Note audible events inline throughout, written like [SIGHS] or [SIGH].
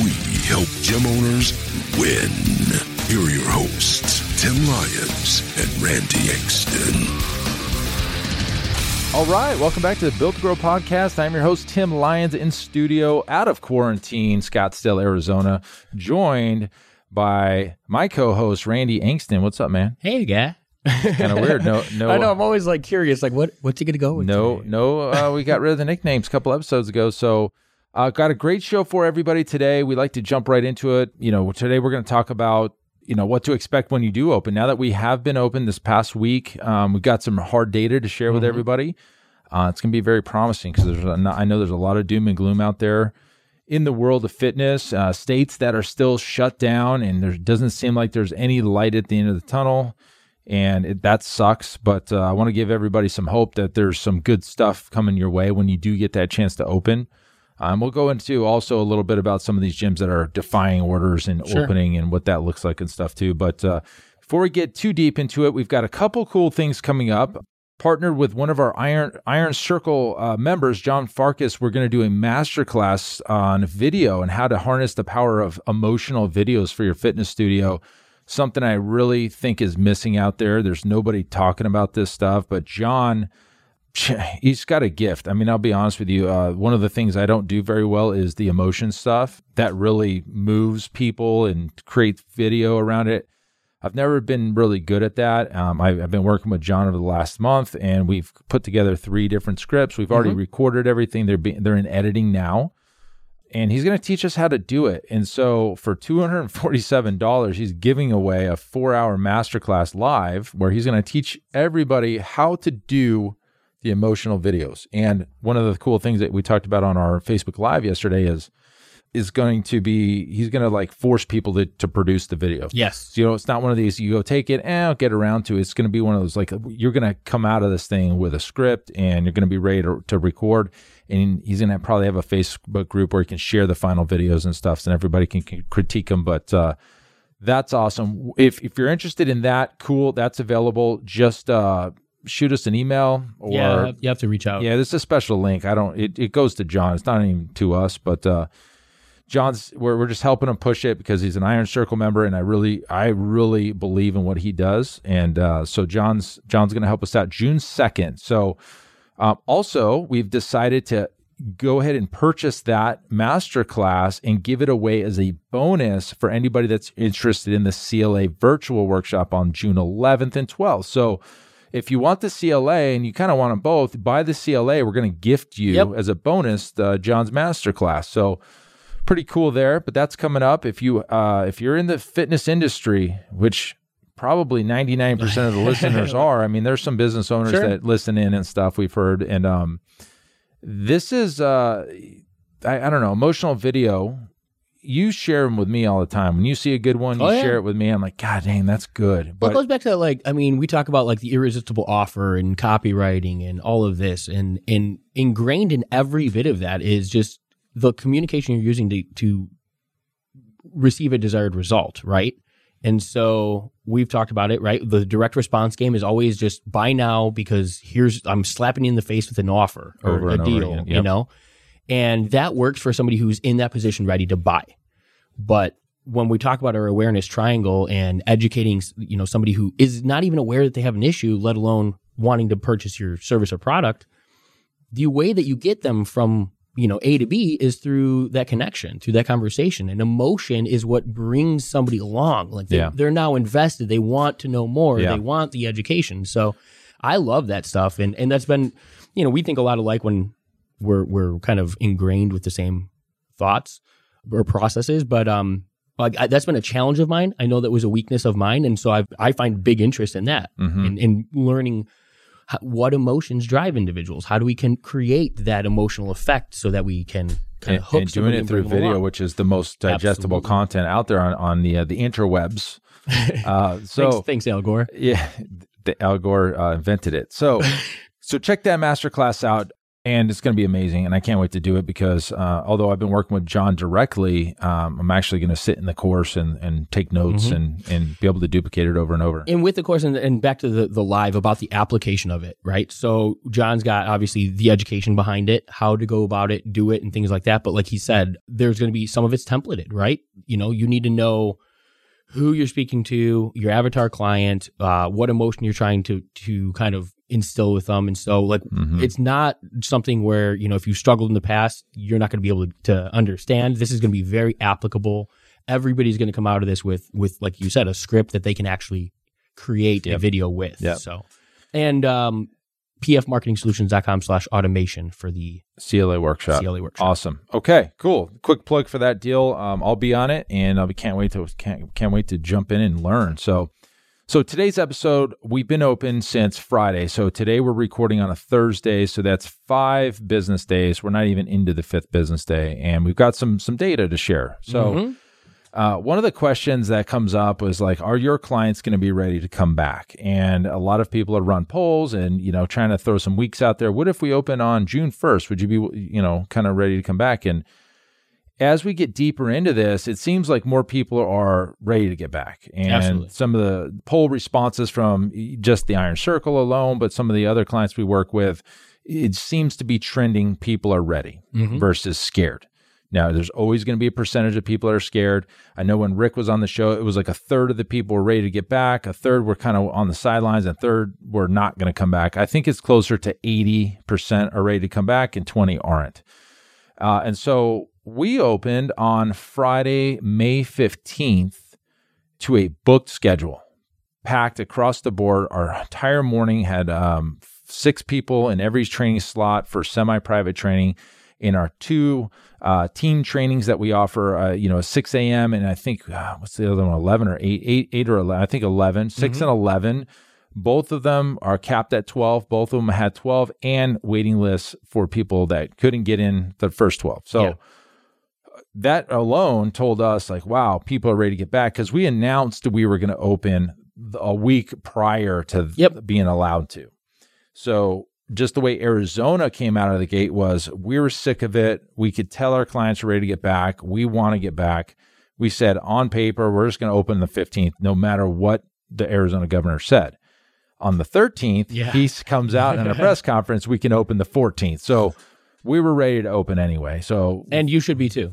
We help gym owners win. Here are your hosts, Tim Lyons and Randy Exton. All right, welcome back to the Built to Grow podcast. I'm your host, Tim Lyons, in studio out of quarantine, Scottsdale, Arizona, joined by my co host, Randy Exton. What's up, man? Hey, guy. kind of weird. No, [LAUGHS] no. I know. I'm always like curious. Like, what? What's he gonna go with? No, today? no. Uh, we got rid of the nicknames a couple episodes ago, so uh, got a great show for everybody today. We like to jump right into it. You know, today we're going to talk about you know what to expect when you do open. Now that we have been open this past week, um, we've got some hard data to share with everybody. Uh, it's going to be very promising because there's a, I know there's a lot of doom and gloom out there in the world of fitness. Uh, states that are still shut down, and there doesn't seem like there's any light at the end of the tunnel and it, that sucks. But uh, I want to give everybody some hope that there's some good stuff coming your way when you do get that chance to open. Um, we'll go into also a little bit about some of these gyms that are defying orders and Sure. opening and what that looks like and stuff too. But uh, before we get too deep into it, we've got a couple cool things coming up. Partnered with one of our Iron Iron Circle uh, members, John Farkas, we're going to do a masterclass on video and how to harness the power of emotional videos for your fitness studio something I really think is missing out there. There's nobody talking about this stuff, but John, [LAUGHS] he's got a gift. I mean, I'll be honest with you. Uh, one of the things I don't do very well is the emotion stuff that really moves people and creates video around it. I've never been really good at that. Um, I, I've been working with John over the last month, and we've put together three different scripts. We've already recorded everything. They're be, they're in editing now and he's going to teach us how to do it. And so for $247, he's giving away a four hour masterclass live where he's going to teach everybody how to do the emotional videos. And one of the cool things that we talked about on our Facebook Live yesterday is is going to be he's going to like force people to, to produce the video. Yes. So, you know, it's not one of these you go take it and I'll get around to it. It's going to be one of those like you're going to come out of this thing with a script and you're going to be ready to, to record. And he's going to probably have a Facebook group where he can share the final videos and stuff, and everybody can, can critique them. But uh, that's awesome. If if you're interested in that, cool. That's available. Just uh, shoot us an email or yeah, you have to reach out. yeah, this is a special link. I don't. It, it goes to John. It's not even to us, but uh, John's. We're we're just helping him push it because he's an Iron Circle member, and I really, I really believe in what he does. And uh, so John's John's going to help us out June second. So um, also, we've decided to go ahead and purchase that masterclass and give it away as a bonus for anybody that's interested in the CLA virtual workshop on June 11th and 12th. So if you want the CLA and you kind of want them both, buy the CLA. We're going to gift you Yep. as a bonus uh, John's masterclass. So pretty cool there. But that's coming up. If you uh, if you're in the fitness industry, which probably 99% of the listeners [LAUGHS] are. I mean, there's some business owners Sure. that listen in and stuff we've heard. And um, this is, uh, I, I don't know, emotional video. You share them with me all the time. When you see a good one, you Oh, yeah. share it with me. I'm like, God dang, that's good. Well, But it goes back to that, like, I mean, we talk about like the irresistible offer and copywriting and all of this, and and ingrained in every bit of that is just the communication you're using to to receive a desired result, right? And so we've talked about it, right? The direct response game is always just buy now because here's I'm slapping you in the face with an offer or Over a deal, again. you know, and that works for somebody who's in that position ready to buy. But when we talk about our awareness triangle and educating, you know, somebody who is not even aware that they have an issue, let alone wanting to purchase your service or product, the way that you get them from you know A to B is through that connection, through that conversation, and emotion is what brings somebody along. Like they, Yeah. they're now invested, they want to know more, Yeah. they want the education. So I love that stuff, and and that's been, you know, we think a lot alike when we're we're kind of ingrained with the same thoughts or processes, but um. Like I, that's been a challenge of mine. I know that was a weakness of mine, and so I I find big interest in that, Mhm. in, in learning how, what emotions drive individuals. How do we can create that emotional effect so that we can kind of hook and doing it through video, along. which is the most digestible Absolutely. content out there on, on the uh, the interwebs. [LAUGHS] Uh, so thanks, thanks, Al Gore. yeah, [LAUGHS] the Al Gore uh, invented it. So, [LAUGHS] so check that masterclass out, and it's going to be amazing. And I can't wait to do it because uh, although I've been working with John directly, um, I'm actually going to sit in the course and and take notes Mm-hmm. and and be able to duplicate it over and over. And with the course and, and back to the, the live about the application of it, right? So John's got obviously the education behind it, how to go about it, do it, and things like that. But like he said, there's going to be some of it's templated, right? You know, you need to know who you're speaking to, your avatar client, uh, what emotion you're trying to to kind of instill with them. And so like Mhm. it's not something where, you know, if you struggled in the past, you're not going to be able to, to understand. This is going to be very applicable. Everybody's going to come out of this with with like you said, a script that they can actually create a video with. Yep. So and um pfmarketingsolutions.com slash automation for the CLA workshop. CLA workshop. Awesome. Okay, cool. Quick plug for that deal. Um, I'll be on it, and I can't wait to can't, can't wait to jump in and learn. So, so today's episode we've been open since Friday. So today we're recording on a Thursday. So that's five business days. We're not even into the fifth business day, and we've got some some data to share. So. Mhm. Uh, one of the questions that comes up was like, are your clients going to be ready to come back? And a lot of people have run polls and, you know, trying to throw some weeks out there. What if we open on June 1st? Would you be, you know, kind of ready to come back? And as we get deeper into this, it seems like more people are ready to get back. And Absolutely. some of the poll responses from just the Iron Circle alone, but some of the other clients we work with, it seems to be trending people are ready Mhm. versus scared. Now, there's always going to be a percentage of people that are scared. I know when Rick was on the show, it was like a third of the people were ready to get back, a third were kind of on the sidelines, and a third were not going to come back. I think it's closer to 80% are ready to come back and 20 aren't. Uh, and so we opened on Friday, May 15th to a booked schedule, packed across the board. Our entire morning had um, six people in every training slot for semi private training. In our two uh, team trainings that we offer, uh, you know, 6 a.m. and I think, uh, what's the other one, 11 or 8, 8, 8 or 11, I think 11, 6 and 11. Both of them are capped at 12. Both of them had 12 and waiting lists for people that couldn't get in the first 12. So, Yeah. That alone told us like wow people are ready to get back because we announced we were going to open a week prior to Yep. being allowed to so just the way arizona came out of the gate was we were sick of it we could tell our clients are ready to get back we want to get back we said on paper we're just going to open the 15th no matter what the arizona governor said on the 13th Yeah. he comes out in a [LAUGHS] press conference we can open the 14th so we were ready to open anyway so And you should be too.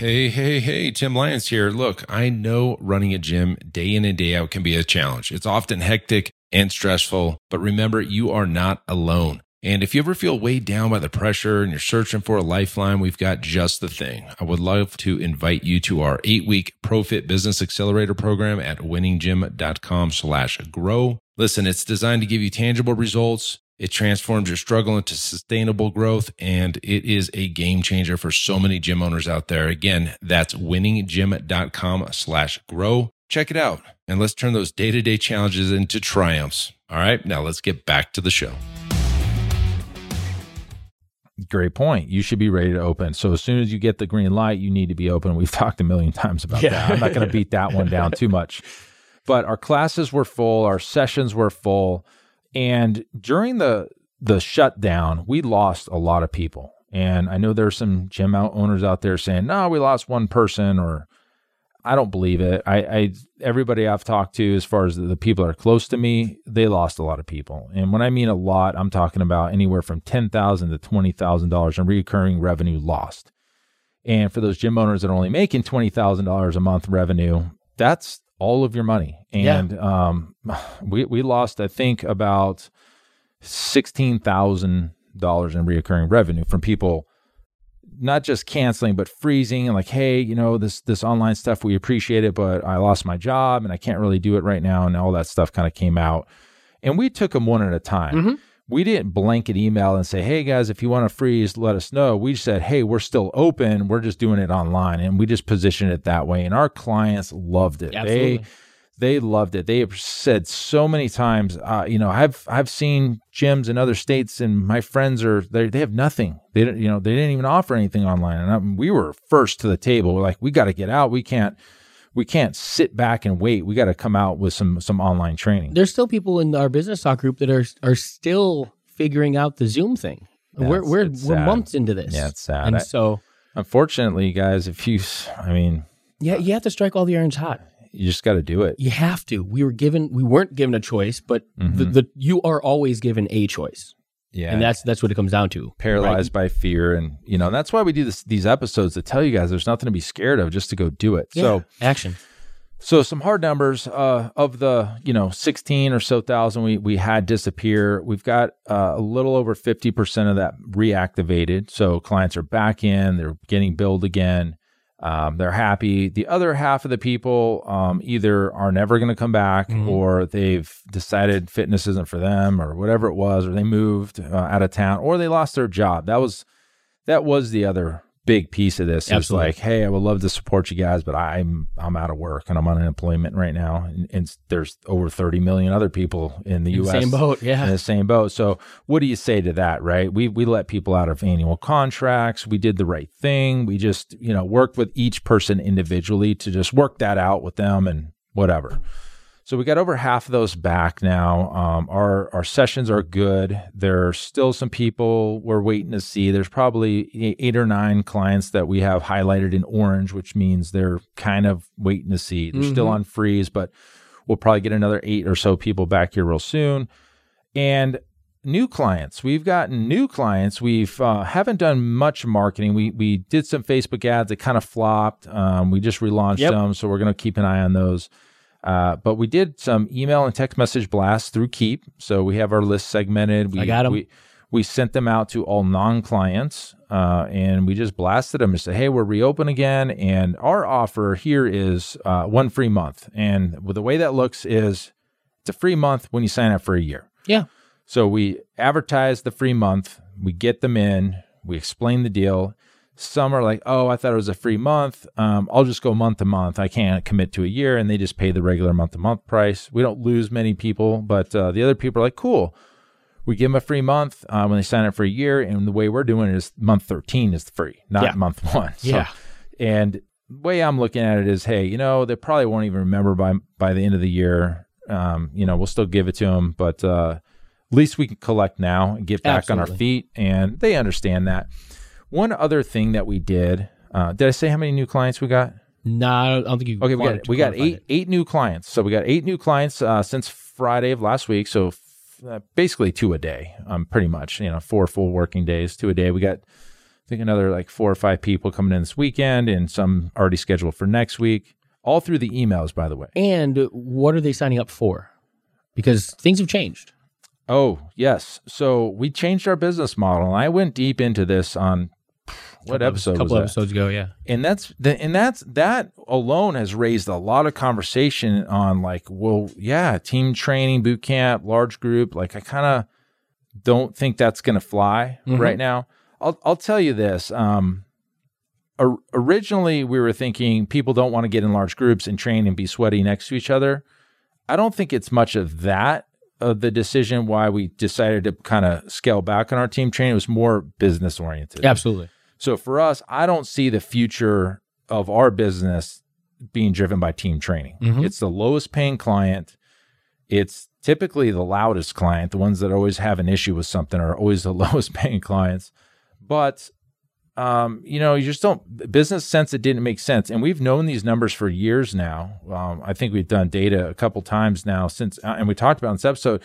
Hey, hey, hey, Tim Lyons here. Look, I know running a gym day in and day out can be a challenge. It's often hectic and stressful, but remember, you are not alone. And if you ever feel weighed down by the pressure and you're searching for a lifeline, we've got just the thing. I would love to invite you to our eight week ProFit Business Accelerator program at winninggym.com slash grow. Listen, it's designed to give you tangible results. It transforms your struggle into sustainable growth, and it is a game changer for so many gym owners out there. Again, that's winninggym.com slash grow. Check it out, and let's turn those day-to-day challenges into triumphs. All right, now let's get back to the show. Great point. You should be ready to open. So as soon as you get the green light, you need to be open. We've [LAUGHS] talked a million times about Yeah. that. I'm not going to beat that one down too much. But our classes were full, our sessions were full, and during the the shutdown, we lost a lot of people. And I know there's some gym out owners out there saying, "No, we lost one person," or I don't believe it. I, I everybody I've talked to, as far as the people that are close to me, they lost a lot of people. And when I mean a lot, I'm talking about anywhere from ten thousand to twenty thousand dollars in recurring revenue lost. And for those gym owners that are only making twenty thousand dollars a month revenue, that's all of your money. Yeah. And um, [SIGHS] we we lost, I think, about sixteen thousand dollars in reoccurring revenue from people not just canceling but freezing and like hey you know this this online stuff we appreciate it but i lost my job and i can't really do it right now and all that stuff kind of came out and we took them one at a time Mhm. We didn't blanket email and say hey guys if you want to freeze let us know we said hey we're still open we're just doing it online and we just positioned it that way and our clients loved it Absolutely. they They loved it. They have said so many times, uh, you know, I've I've seen gyms in other states, and my friends are they they have nothing. They don't, you know, they didn't even offer anything online, and I, we were first to the table. We're like, we got to get out. We can't we can't sit back and wait. We got to come out with some some online training. There's still people in our business talk group that are are still figuring out the Zoom thing. Yeah, we're we're we're months into this. Yeah, it's sad. And I- so Unfortunately, guys, if you, I mean, yeah, you have to strike all the irons hot. you just got to do it. You have to. We were given we weren't given a choice, but the, mm-hmm. the you are always given a choice. Yeah, And that's that's what it comes down to. paralyzed by fear, and you know that's why we do this, these episodes to tell you guys there's nothing to be scared of, just to go do it. Yeah. So, action. so some hard numbers uh, of the you know 16 or so thousand we we had disappear. We've got uh, a little over 50 percent of that reactivated. So clients are back in, they're getting billed again. Um, they're happy. The other half of the people um, either are never going to come back, or they've decided fitness isn't for them, or whatever it was, or they moved uh, out of town, or they lost their job. That was that was the other big piece of this. Absolutely. like, hey, I would love to support you guys, but I'm I'm out of work and I'm on unemployment right now, and, and there's over 30 million other people in the In the U.S. same boat, yeah. in the same boat. So, what do you say to that? Right? We we let people out of annual contracts. We did the right thing. We just you know worked with each person individually to just work that out with them and whatever. So we got over half of those back now. Um, our our sessions are good. There's still some people we're waiting to see. There's probably eight or nine clients that we have highlighted in orange, which means they're kind of waiting to see. They're still on freeze, but we'll probably get another eight or so people back here real soon. And new clients, we've gotten new clients. We've uh, haven't done much marketing. We we did some Facebook ads that kind of flopped. Um, we just relaunched Yep. them, so we're going to keep an eye on those. Uh, but we did some email and text message blasts through Keap. So we have our list segmented. We, I got 'em. We, we sent them out to all non-clients, uh, and we just blasted them and said, "Hey, we're reopen again, and our offer here is uh, one free month. And the way that looks is, it's a free month when you sign up for a year. Yeah. So we advertise the free month, we get them in, we explain the deal. Some are like, oh, I thought it was a free month. Um, I'll just go month to month. I can't commit to a year. And they just pay the regular month to month price. We don't lose many people, but uh, the other people are like, cool. We give them a free month uh, when they sign up for a year. And the way we're doing it is month 13 is free, not Yeah. month one. So- Yeah. And the way I'm looking at it is, hey, you know, they probably won't even remember by by the end of the year. Um, you know, we'll still give it to them, but uh, at least we can collect now and get back on our feet, and they understand that. One other thing that we did, uh, did I say how many new clients we got? No, I don't think you. Okay, we got we got eight it. eight new clients. So we got eight new clients uh, since Friday of last week. So f- uh, basically two a day, um, pretty much. You know, four full working days, two a day. We got I think another like four or five people coming in this weekend, and some already scheduled for next week. All through the emails, by the way. And what are they signing up for? Because things have changed. Oh yes. So we changed our business model, and I went deep into this on what episode A couple episodes ago, yeah. and that's the, and that's that alone has raised a lot of conversation on like well yeah team training boot camp large group like i kind of don't think that's going to fly right now. I'll i'll tell you this um or, originally we were thinking people don't want to get in large groups and train and be sweaty next to each other. I don't think it's much of that of the decision why we decided to kind of scale back on our team training. It was more business oriented Absolutely. So for us, I don't see the future of our business being driven by team training. Mhm. It's the lowest paying client. It's typically the loudest client. The ones that always have an issue with something are always the [LAUGHS] lowest paying clients. But um, you know, you just don't business sense it didn't make sense. And we've known these numbers for years now. Um, I think we've done data a couple times now since, uh, and we talked about in this episode.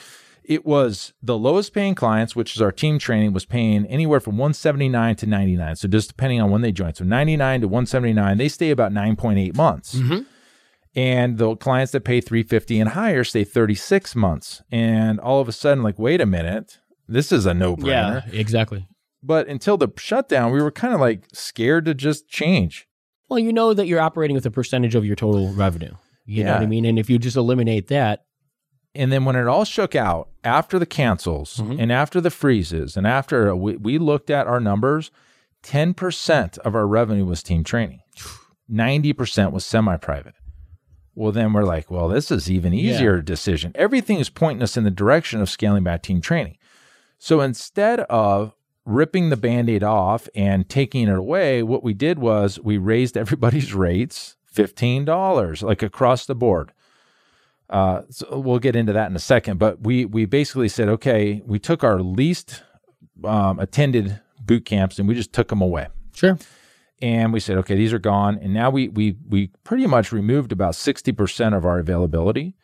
It was the lowest paying clients, which is our team training, was paying anywhere from 179 to 99. So just depending on when they join. So 99 to 179, they stay about 9.8 months. Mm-hmm. And the clients that pay 350 and higher stay 36 months. And all of a sudden, like, wait a minute, this is a no brainer. Yeah, exactly. But until the shutdown, we were kind of like scared to just change. Well, you know that you're operating with a percentage of your total revenue. You know Yeah. what I mean? And if you just eliminate that, And then when it all shook out after the cancels Mhm. and after the freezes and after we, we looked at our numbers, 10% of our revenue was team training, 90% was semi private. Well, then we're like, well, this is even easier decision. Everything is pointing us in the direction of scaling back team training. So instead of ripping the band-aid off and taking it away, what we did was we raised everybody's rates $15, like across the board. Uh, so we'll get into that in a second, but we we basically said, okay, we took our least um, attended boot camps and we just took them away Sure. and we said, okay, these are gone. And now we we we pretty much removed about sixty percent of our availability.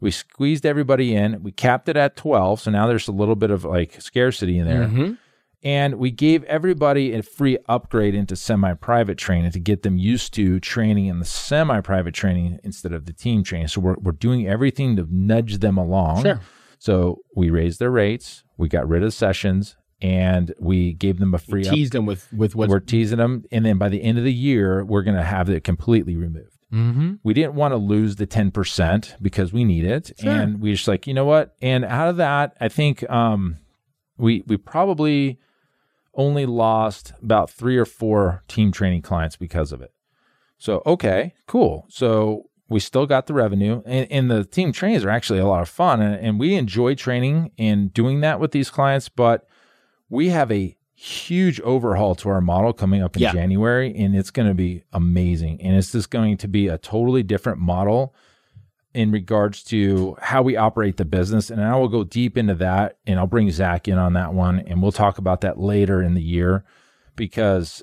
We squeezed everybody in. We capped it at twelve, so now there's a little bit of like scarcity in there. Mhm. And we gave everybody a free upgrade into semi-private training to get them used to training in the semi-private training instead of the team training. So we're we're doing everything to nudge them along. Sure. So we raised their rates. We got rid of sessions. And we gave them a free up- Teased them with with what's we're teasing them, and then by the end of the year, we're going to have it completely removed. mm-hmm. We didn't want to lose the ten percent because we need it, Sure. and we just like you know what. And out of that, I think um, we we probably only lost about three or four team training clients because of it. So okay, cool. So we still got the revenue, and, and the team trainings are actually a lot of fun, and, and we enjoy training and doing that with these clients, but we have a huge overhaul to our model coming up in Yeah. January, and it's going to be amazing. And it's just going to be a totally different model in regards to how we operate the business. And I will go deep into that, and I'll bring Zach in on that one, and we'll talk about that later in the year because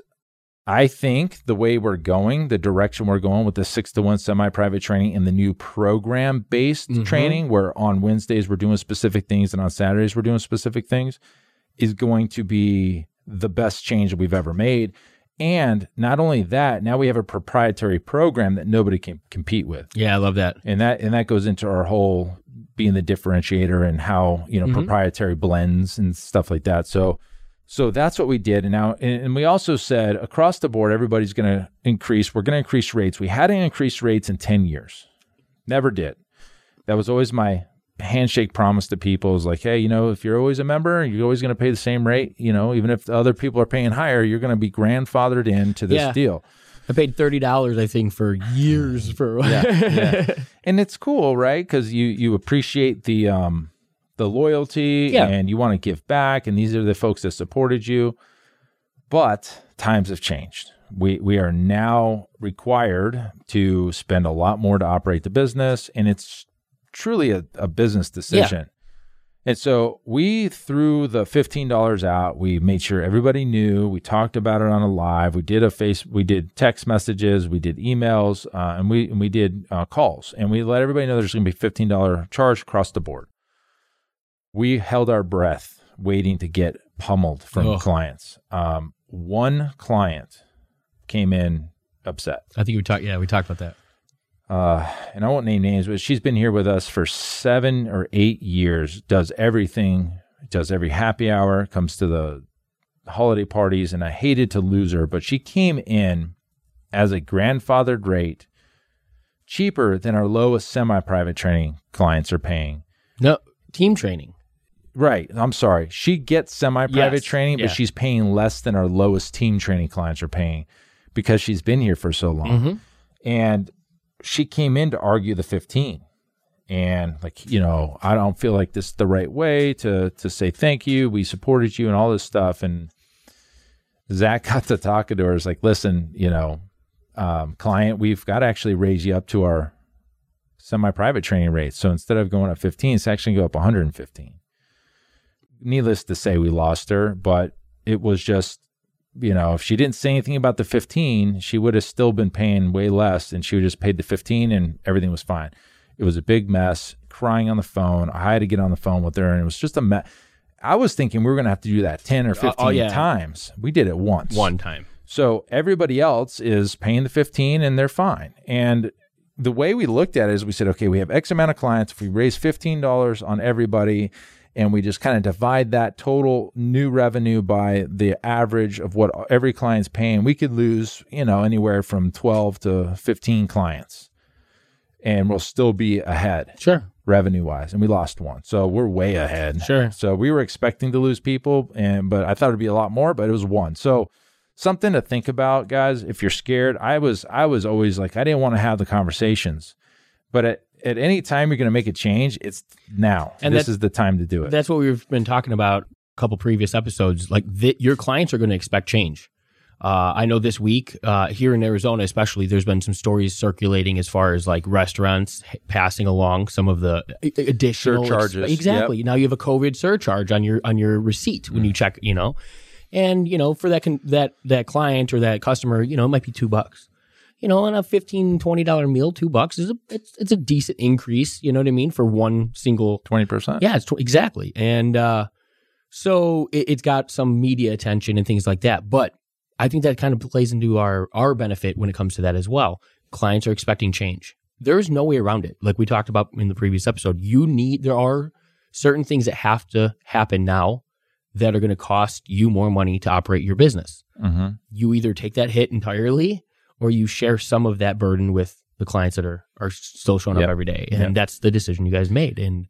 I think the way we're going, the direction we're going with the six to one semi private training and the new program based Mhm. training, where on Wednesdays we're doing specific things and on Saturdays we're doing specific things, is going to be the best change that we've ever made. And not only that, now we have a proprietary program that nobody can compete with. Yeah, I love that. And that and that goes into our whole being the differentiator and how, you know, Mhm. proprietary blends and stuff like that. So so that's what we did. And now and, and we also said across the board everybody's going to increase, we're going to increase rates. We hadn't increased rates in 10 years. Never did. That was always my handshake promise to people is like, hey, you know, if you're always a member, you're always going to pay the same rate. You know, even if the other people are paying higher, you're going to be grandfathered into this Yeah. deal. I paid thirty dollars, I think, for years for yeah. [LAUGHS] and it's cool, right? Because you you appreciate the um the loyalty Yeah. and you want to give back, and these are the folks that supported you. But times have changed. We we are now required to spend a lot more to operate the business, and it's truly a, a business decision. And so we threw the fifteen dollars out. We made sure everybody knew. We talked about it on a live. We did a face. We did text messages. We did emails, uh, and we and we did uh, calls. And we let everybody know there's going to be fifteen dollar charge across the board. We held our breath, waiting to get pummeled from Ugh. clients. Um, one client came in upset I think we talked. Yeah, we talked about that. Uh, and I won't name names, but she's been here with us for seven or eight years, does everything, does every happy hour, comes to the holiday parties, and I hated to lose her, but she came in as a grandfathered rate, cheaper than our lowest semi private training clients are paying. No team training. Right. I'm sorry. She gets semi private Yes, training, yeah. but she's paying less than our lowest team training clients are paying because she's been here for so long. Mhm. And she came in to argue the 15. And like, you know, I don't feel like this is the right way to to say thank you. We supported you and all this stuff. And Zach [LAUGHS] got to talking to her. It's like, listen, you know, um, client, we've got to actually raise you up to our semi-private training rates. So instead of going up 15, it's actually go up 115 needless to say, we lost her, but it was just, you know, if she didn't say anything about the 15, she would have still been paying way less and she would just paid the 15 and everything was fine. It was a big mess, crying on the phone. I had to get on the phone with her and it was just a mess. I was thinking we were going to have to do that 10 or 15 oh, yeah. times. We did it once. One time. So everybody else is paying the 15 and they're fine. And the way we looked at it is we said, okay, we have X amount of clients. If we raise $15 on everybody and we just kind of divide that total new revenue by the average of what every client's paying, we could lose, you know, anywhere from 12 to 15 clients and we'll still be ahead Sure. revenue wise. And we lost one. So we're way ahead. Sure. So we were expecting to lose people, and but I thought it'd be a lot more, but it was one. So something to think about, guys. If you're scared, I was I was always like I didn't want to have the conversations, But at, at any time you're going to make a change, it's now. And this that- is the time to do it. That's what we've been talking about a couple previous episodes. Like th- your clients are going to expect change. Uh, I know this week uh, here in Arizona, especially, there's been some stories circulating as far as like restaurants h- passing along some of the additional ex- Surcharges, exactly. Now you have a COVID surcharge on your on your receipt when you check. You know, and you know for that con- that that client or that customer, you know, it might be two bucks. You know, on a 15 20 dollar meal, two bucks is a it's it's a decent increase. You know what I mean for one single 20%. yeah, it's tw- exactly. And uh, so it, it's got some media attention and things like that. But I think that kind of plays into our our benefit when it comes to that as well. Clients are expecting change. There's no way around it. Like we talked about in the previous episode, you need there are certain things that have to happen now that are going to cost you more money to operate your business. hmm You either take that hit entirely or you share some of that burden with the clients that are are still showing Yep. up every day. And Yep. that's the decision you guys made. And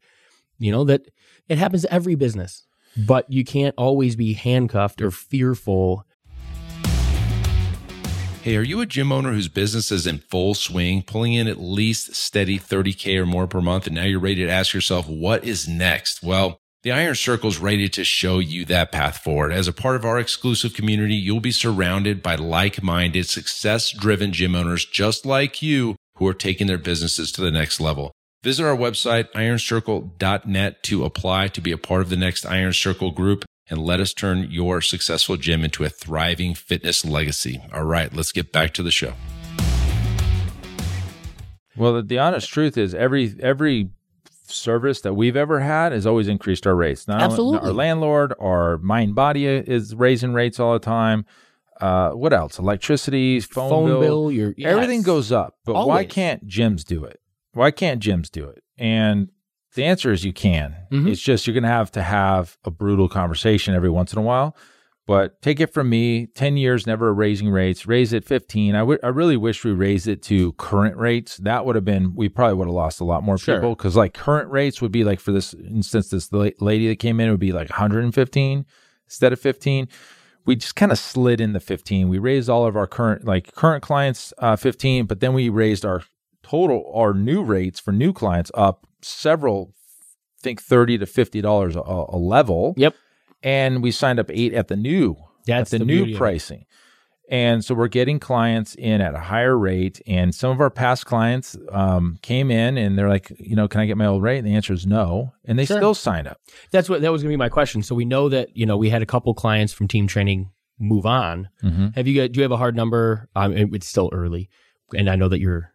you know that it happens to every business, but you can't always be handcuffed or fearful. Hey, are you a gym owner whose business is in full swing, pulling in at least steady 30K or more per month, and now you're ready to ask yourself, what is next? Well, the Iron Circle is ready to show you that path forward. As a part of our exclusive community, you'll be surrounded by like minded, success driven gym owners just like you who are taking their businesses to the next level. Visit our website, ironcircle.net, to apply to be a part of the next Iron Circle group and let us turn your successful gym into a thriving fitness legacy. All right, let's get back to the show. Well, the, the honest truth is every every service that we've ever had has always increased our rates. Not only- Absolutely. our landlord, our mind body is raising rates all the time. Uh, what else? Electricity, phone, Phone, bill, bill, your everything goes up. But why can't gyms do it? Why can't gyms do it? And the answer is you can. Mhm. It's just you're going to have to have a brutal conversation every once in a while. But take it from me, 10 years never raising rates, raise it 15. I I really wish we raised it to current rates. That would have been, we probably would have lost a lot more Sure. people because like current rates would be like for this instance, this lady that came in would be like 115 instead of 15. We just kind of slid in the 15. We raised all of our current, like current clients, uh, 15, but then we raised our total, our new rates for new clients up several, I think 30 to $50 a, a level Yep. And we signed up eight at the new That's at the, the new pricing. And so we're getting clients in at a higher rate. And some of our past clients um, came in and they're like, you know, can I get my old rate? And the answer is no. And they Sure. still sign up. That's what that was going to be my question. So we know that you know we had a couple clients from team training move on. Mm-hmm. Have you got? Do you have a hard number? Um, it- it's still early, and I know that you're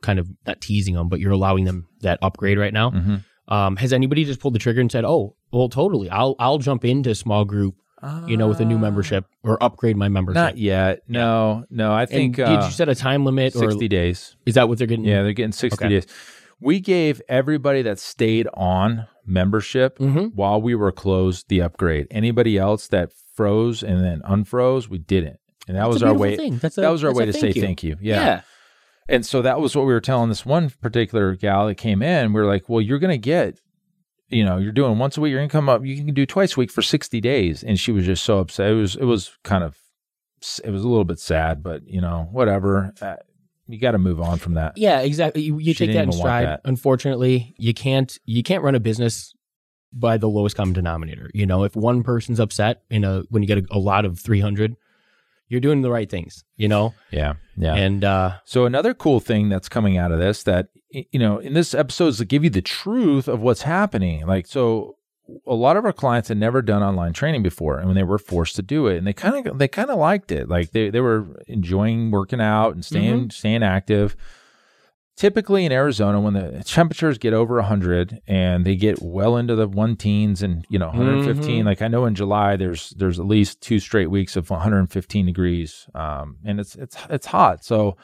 kind of not teasing them, but you're allowing them that upgrade right now. Mm-hmm. Um, has anybody just pulled the trigger and said, "Oh, well, totally, I'll I'll jump into small group, you know, with a new membership or upgrade my membership"? Uh, Not yet. No, no. I And think did uh, you set a time limit, or 60 days. is that what they're getting? Yeah, they're getting 60 Okay. days. We gave everybody that stayed on membership Mhm. while we were closed the upgrade. Anybody else that froze and then unfroze, we didn't. And that That's was a our way. thing. That's a- that was our that's way to say you. thank you. yeah. Yeah. And so that was what we were telling this one particular gal that came in. We were like, well, you're going to get, you know, you're doing once a week, your income up. You can do twice a week for 60 days. And she was just so upset. It was, it was kind of, it was a little bit sad, but you know, whatever. Uh, you got to move on from that. Yeah, exactly. You, you take that in stride. that. Unfortunately, you can't you can't run a business by the lowest common denominator. You know, if one person's upset in a when you get a, a lot of three hundred, you're doing the right things. You know, Yeah. Yeah. and uh, So another cool thing that's coming out of this that you know in this episode is to give you the truth of what's happening. Like so, a lot of our clients had never done online training before, and when they were forced to do it, and they kind of they kind of liked it. Like they they were enjoying working out and staying staying active. Typically in Arizona, when the temperatures get over 100 and they get well into the one teens and you know 115, Mhm. like I know in July there's there's at least two straight weeks of 115 degrees, um, and it's it's it's hot. So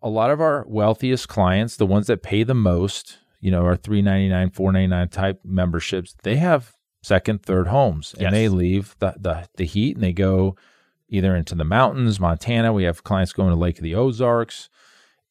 a lot of our wealthiest clients, the ones that pay the most, you know, our 399, 499 type memberships, they have second, third homes and Yes. they leave the, the, the heat and they go either into the mountains, Montana. We have clients going to Lake of the Ozarks.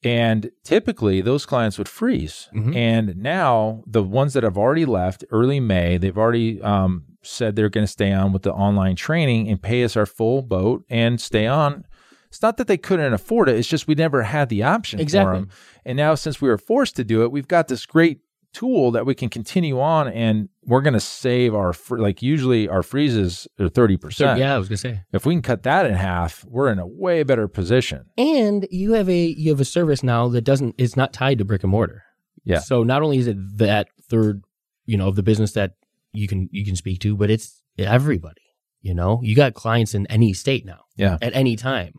And typically those clients would freeze. Mhm. And now the ones that have already left early May, they've already um, said they're going to stay on with the online training and pay us our full boat and stay on It's not that they couldn't afford it. It's just we never had the option Exactly. for them. And now since we were forced to do it, we've got this great tool that we can continue on and we're going to save our fr- like usually our freezes are 30%. yeah, I was gonna say. If we can cut that in half, we're in a way better position. And you have a you have a service now that doesn't is not tied to brick and mortar. Yeah. So not only is it that third, you know, of the business that you can you can speak to, but it's everybody. You know, you got clients in any state now Yeah. at any time.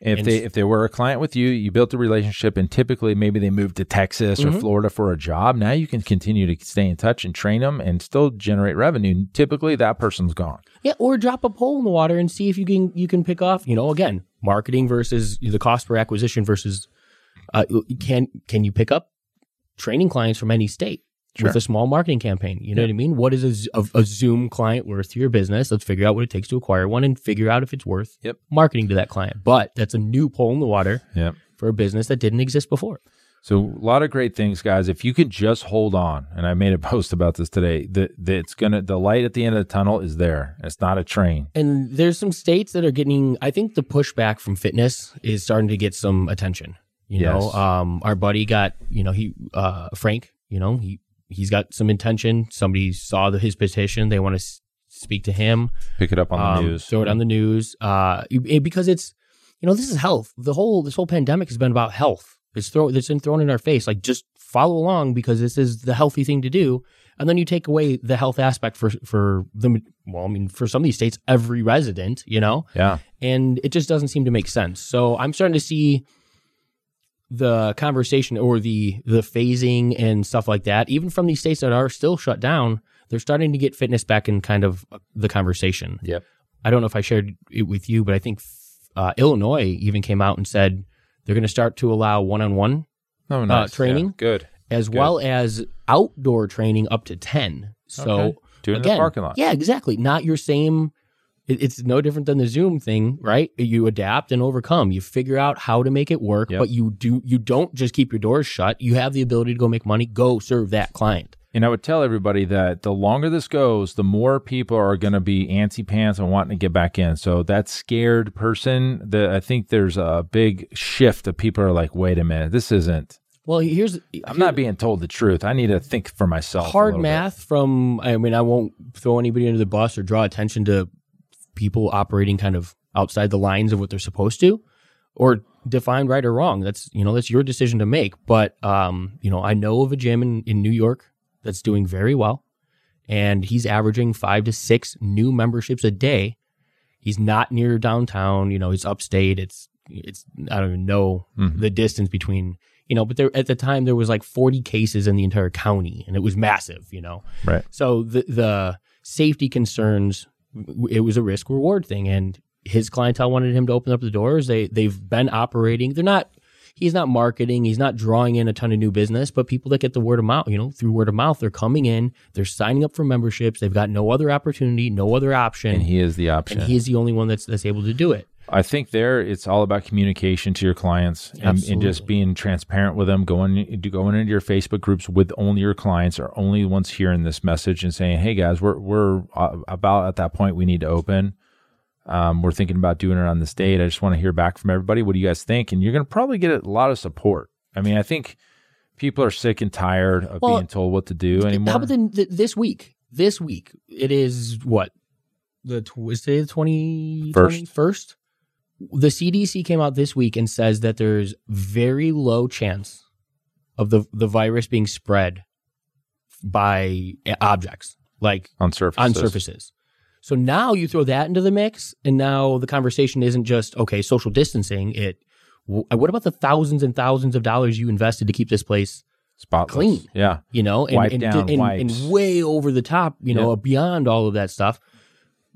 If And they if they were a client with you, you built a relationship, and typically maybe they moved to Texas or Mhm. Florida for a job. Now you can continue to stay in touch and train them, and still generate revenue. Typically, that person's gone. Yeah, or drop a pole in the water and see if you can you can pick off. You know, again, marketing versus the cost per acquisition versus uh, can can you pick up training clients from any state with a small marketing campaign? You know what I mean? What is a a Zoom client worth to your business? Let's figure out what it takes to acquire one and figure out if it's worth Yep. marketing to that client. But that's a new pole in the water Yep. for a business that didn't exist before. So a lot of great things, guys. If you could just hold on, and I made a [LAUGHS] post about this today, that that it's gonna the light at the end of the tunnel is there. It's not a train. And there's some states that are getting. I think the pushback from fitness is starting to get some attention. You know, um, our buddy got. You know, he uh, Frank. You know, he he's got some intention. Somebody saw the, his petition. They want to s- speak to him. Pick it up on the um, news. Throw it on the news. Uh, it- because it's you know this is health. The whole this whole pandemic has been about health. It's throw it's been thrown in our face. Like just follow along because this is the healthy thing to do. And then you take away the health aspect for for the well, I mean, for some of these states, every resident, you know, Yeah. and it just doesn't seem to make sense. So I'm starting to see the conversation or the the phasing and stuff like that, even from these states that are still shut down, they're starting to get fitness back in kind of the conversation. Yep. I don't know if I shared it with you, but I think uh, Illinois even came out and said they're going to start to allow one-on-one Oh, nice. training? Yeah. Good. as well as outdoor training up to 10. So Okay. Do it in the again, parking lot. Yeah, exactly. Not your same it- it's no different than the Zoom thing, right? You adapt and overcome. You figure out how to make it work, Yep. but you do you don't just keep your doors shut. You have the ability to go make money, go serve that client. And I would tell everybody that the longer this goes, the more people are going to be antsy pants and wanting to get back in. So that scared person, the I think there's a big shift of people are like, wait a minute, this isn't. Well, here's I'm not being told the truth. I need to think for myself. hard little bit. math from i mean i won't throw anybody under the bus or draw attention to people operating kind of outside the lines of what they're supposed to or define right or wrong. That's you know that's your decision to make. But um you know i know of a gym in, in new york that's doing very well and he's averaging five to six new memberships a day. He's not near downtown you know he's upstate. It's it's i don't even know Mhm. the distance between you know but there at the time there was like 40 cases in the entire county and it was massive you know? Right. so the the safety concerns it was a risk reward thing and his clientele wanted him to open up the doors. They they've been operating. They're not he's not marketing. He's not drawing in a ton of new business but people that get the word of mouth you know through word of mouth they're coming in they're signing up for memberships they've got no other opportunity no other option. And he is the option. and he's the only one that's that's able to do it I think there it's all about communication to your clients and, and just being transparent with them, going going into your Facebook groups with only your clients or only ones hearing this message and saying, "Hey guys, we're we're uh, about at that point we need to open. Um, we're thinking about doing it on this date. I just want to hear back from everybody. What do you guys think?" And you're going to probably get a lot of support. I mean, I think people are sick and tired of Well, being told what to do anymore. How about the, the, this week? This week it is what the tw- is today the twenty First. The CDC came out this week and says that there's very low chance of the the virus being spread by uh, objects like on surfaces? on surfaces. So now you throw that into the mix, and now the conversation isn't just okay, social distancing. It what about the thousands and thousands of dollars you invested to keep this place spotless. clean. Yeah, you know, and, and, down and, and way over the top, you know, beyond all of that stuff.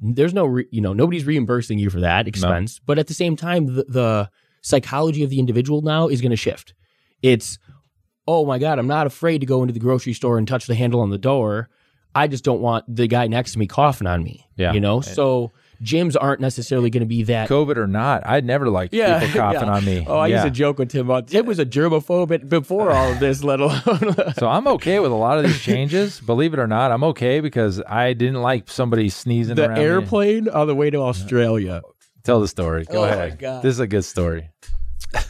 There's no, re- you know, nobody's reimbursing you for that expense. But at the same time, the, the psychology of the individual now is going to shift. It's, oh my God, I'm not afraid to go into the grocery store and touch the handle on the door. I just don't want the guy next to me coughing on me. Yeah. You know, so gyms aren't necessarily going to be that. COVID or not, I'd never like people [LAUGHS] coughing yeah. on me. Oh, I yeah. used to joke with Tim about Tim was a germaphobe before all of this, let alone. [LAUGHS] So I'm okay with a lot of these changes. Believe it or not, I'm okay because I didn't like somebody sneezing the around me. airplane on the way to Australia. Tell the story. Go Oh, my ahead. God. This is a good story.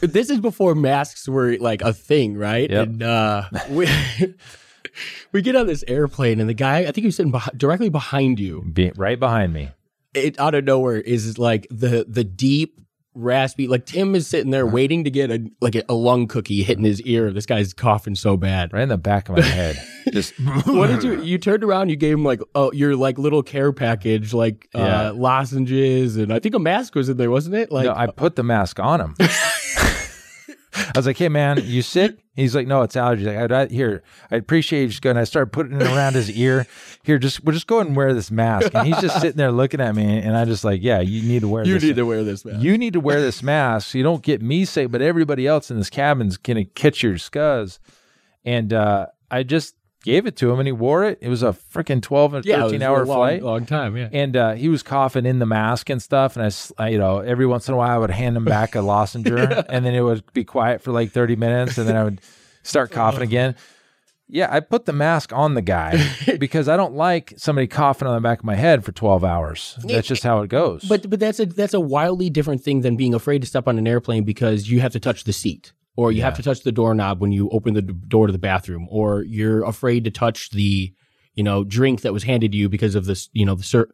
this is before masks were like a thing, right? Yep. And uh, we [LAUGHS] we get on this airplane, and the guy, I think he was sitting beh- directly behind you, Be right behind me. It out of nowhere is like the the deep raspy. Like Tim is sitting there waiting to get a like a, a lung cookie hitting his ear. This guy's coughing so bad. Right in the back of my head. [LAUGHS] Just What did you? You turned around. You gave him like oh your like little care package, like Yeah. uh, lozenges, and I think a mask was in there, wasn't it? Like no, I put the mask on him. [LAUGHS] I was like, "Hey, man, you sick?" He's like, "No, it's allergies." Like, I'd, here, I appreciate you just going. I started putting it around his ear. Here, just we'll just go ahead and wear this mask. And he's just sitting there looking at me, and I just like, "Yeah, you need to wear you this. need to wear this mask. you need to wear this mask so you don't get me sick, but everybody else in this cabin's gonna catch your scuzz." And uh, I just gave it to him, and he wore it. It was a freaking twelve or yeah, thirteen a hour long, flight. long time. Yeah. and uh, he was coughing in the mask and stuff. And I, you know, every once in a while I would hand him back a lozenger, [LAUGHS] and then it would be quiet for like thirty minutes, and then I would start coughing again. Yeah, I put the mask on the guy [LAUGHS] because I don't like somebody coughing on the back of my head for twelve hours. That's just how it goes. But but that's a that's a wildly different thing than being afraid to step on an airplane because you have to touch the seat or you have to touch the doorknob when you open the door to the bathroom or you're afraid to touch the you know drink that was handed to you because of this you know the sir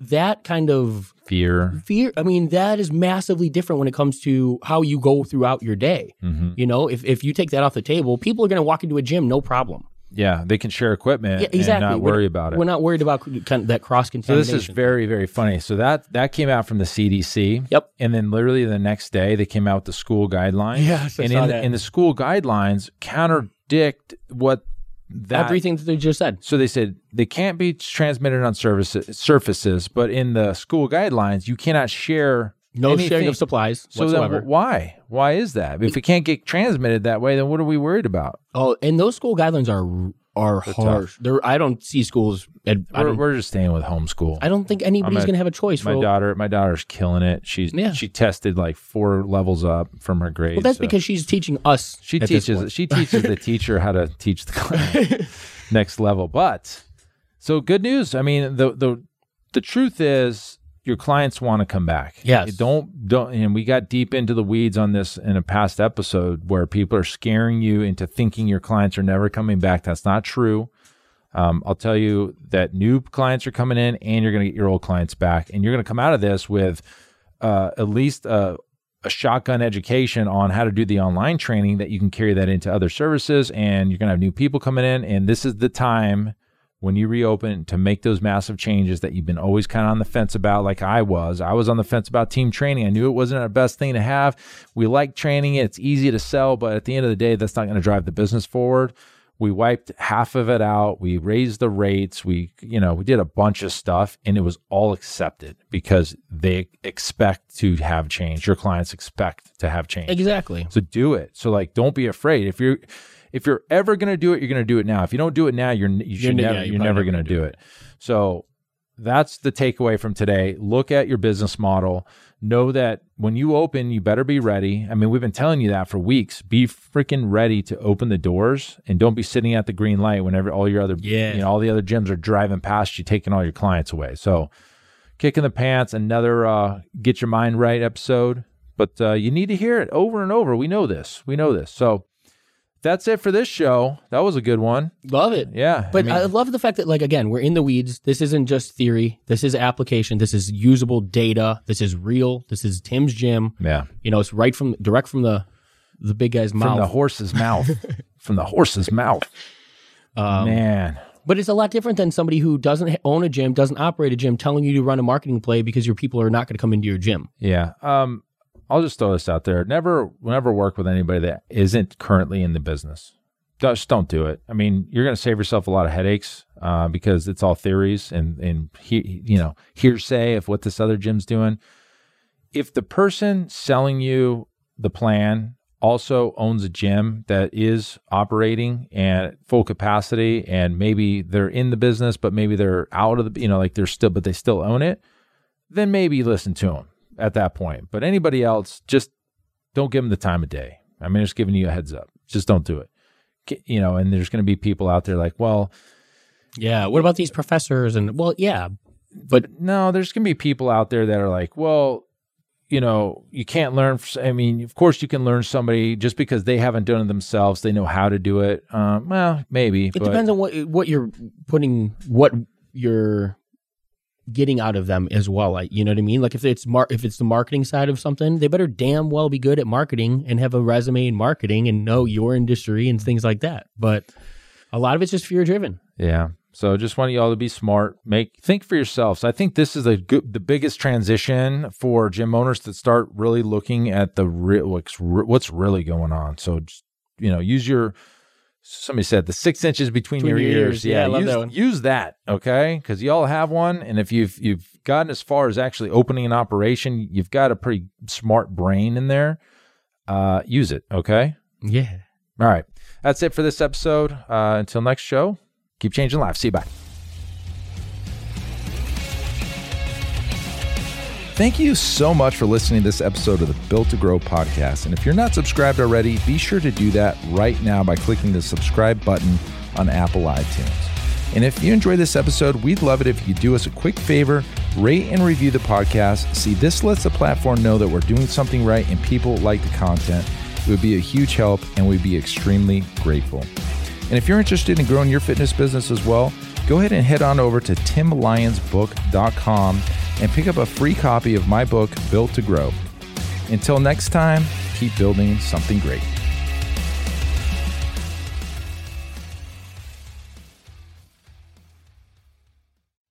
that kind of fear. fear i mean that is massively different when it comes to how you go throughout your day. Hmm you know if, if you take that off the table people are going to walk into a gym no problem Yeah, they can share equipment yeah exactly and not We're- worry about it. we're not worried about kind of that cross contamination. So this is very, very funny. So that that came out from the CDC. Yep. And then literally the next day they came out with the school guidelines. Yes, I and saw in, that. The, and the school guidelines contradict what that everything that they just said So they said they can't be transmitted on services, surfaces, but in the school guidelines you cannot share no anything. sharing of supplies So whatsoever then why? Why is that? If it can't get transmitted that way, then what are we worried about? Oh, and those school guidelines are are They're harsh. They're, I don't see schools. ad- We're, don't, we're just staying with homeschool. I don't think anybody's a- going to have a choice. my For, daughter, my daughter's killing it. She's Yeah. she tested like four levels up from her grade. well, that's so- because she's teaching us. She at this teaches point. she teaches the [LAUGHS] teacher how to teach the class next level. But so good news. I mean, the the the truth is your clients want to come back. Yes. Don't don't and we got deep into the weeds on this in a past episode where people are scaring you into thinking your clients are never coming back. That's not true. Um, I'll tell you that new clients are coming in and you're going to get your old clients back. And you're going to come out of this with uh, at least a, a shotgun education on how to do the online training that you can carry that into other services. And you're going to have new people coming in. And this is the time when you reopen to make those massive changes that you've been always kind of on the fence about, like I was. I was on the fence about team training. I knew it wasn't our best thing to have. We like training it, it's easy to sell, but at the end of the day, that's not going to drive the business forward. We wiped half of it out. We raised the rates. We, you know, we did a bunch of stuff and it was all accepted because they expect to have change. Your clients expect to have change. exactly. So do it. So like, don't be afraid. If you're, if you're ever going to do it, you're going to do it now. If you don't do it now, you're, you should ne- never, yeah, you're you're never going to do it. So that's the takeaway from today. Look at your business model. Know that when you open, you better be ready. I mean, we've been telling you that for weeks. Be freaking ready to open the doors and don't be sitting at the green light whenever all your other, Yeah. you know, all the other gyms are driving past you, taking all your clients away. So, kick in the pants, another uh, get your mind right episode. But uh, you need to hear it over and over. We know this. We know this. So that's it for this show. That was a good one. Love it. Yeah. But I, mean, love the fact that, like, again, we're in the weeds. This isn't just theory. This is application. This is usable data. This is real. This is Tim's gym. yeah. You know, it's right from direct from the the big guy's mouth. From the horse's mouth. [LAUGHS] From the horse's mouth. Um, Man. But it's a lot different than somebody who doesn't own a gym, doesn't operate a gym, telling you to run a marketing play because your people are not going to come into your gym. Yeah. Um, I'll just throw this out there. Never, never work with anybody that isn't currently in the business. Just don't do it. I mean, you're going to save yourself a lot of headaches uh, because it's all theories and and he, you know hearsay of what this other gym's doing. If the person selling you the plan also owns a gym that is operating and full capacity, and maybe they're in the business, but maybe they're out of the, you know, like they're still, but they still own it, then maybe listen to them at that point. But anybody else, just don't give them the time of day. I mean, just giving you a heads up. Just don't do it. You know, and there's going to be people out there like, well, Yeah. What about these professors? And well, yeah, but no, there's going to be people out there that are like, well, you know, you can't learn. I mean, of course, you can learn somebody just because they haven't done it themselves. They know how to do it. Um, well, maybe. It depends on what what you're putting, what you're getting out of them as well. Like, you know what I mean? Like if it's mar- if it's the marketing side of something, they better damn well be good at marketing and have a resume in marketing and know your industry and things like that. But a lot of it's just fear driven. Yeah. So just want y'all to be smart. Make think for yourselves. I think this is a good, the biggest transition for gym owners to start really looking at the real what's, what's really going on. So just, you know, use your somebody said the six inches between, between your, your, ears. ears. Yeah, yeah use, that use, that. Okay, because y'all have one, and if you've you've gotten as far as actually opening an operation, you've got a pretty smart brain in there. Uh, use it. Okay. Yeah. All right. That's it for this episode. Uh, until next show, keep changing lives. See you. Bye. Thank you so much for listening to this episode of the Built to Grow podcast. And if you're not subscribed already, be sure to do that right now by clicking the subscribe button on Apple iTunes. And if you enjoyed this episode, we'd love it if you do us a quick favor, rate and review the podcast. See, this lets the platform know that we're doing something right and people like the content. It would be a huge help and we'd be extremely grateful. And if you're interested in growing your fitness business as well, go ahead and head on over to timlyonsbook.com and pick up a free copy of my book, Built to Grow. Until next time, keep building something great.